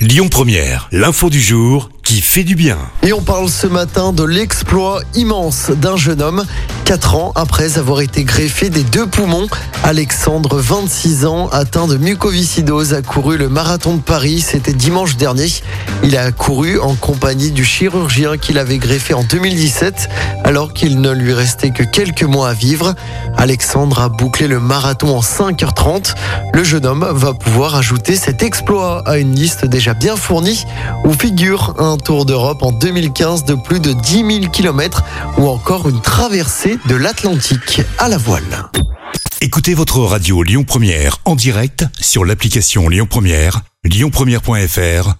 Lyon Première, l'info du jour qui fait du bien. Et on parle ce matin de l'exploit immense d'un jeune homme. Quatre ans après avoir été greffé des deux poumons, Alexandre, 26 ans, atteint de mucoviscidose, a couru le marathon de Paris. C'était dimanche dernier. Il a couru en compagnie du chirurgien qu'il avait greffé en 2017, alors qu'il ne lui restait que quelques mois à vivre. Alexandre a bouclé le marathon en 5h30. Le jeune homme va pouvoir ajouter cet exploit à une liste déjà bien fournie où figure un tour d'Europe en 2015 de plus de 10 000 km ou encore une traversée de l'Atlantique à la voile. Écoutez votre radio Lyon Première en direct sur l'application Lyon Première, lyonpremière.fr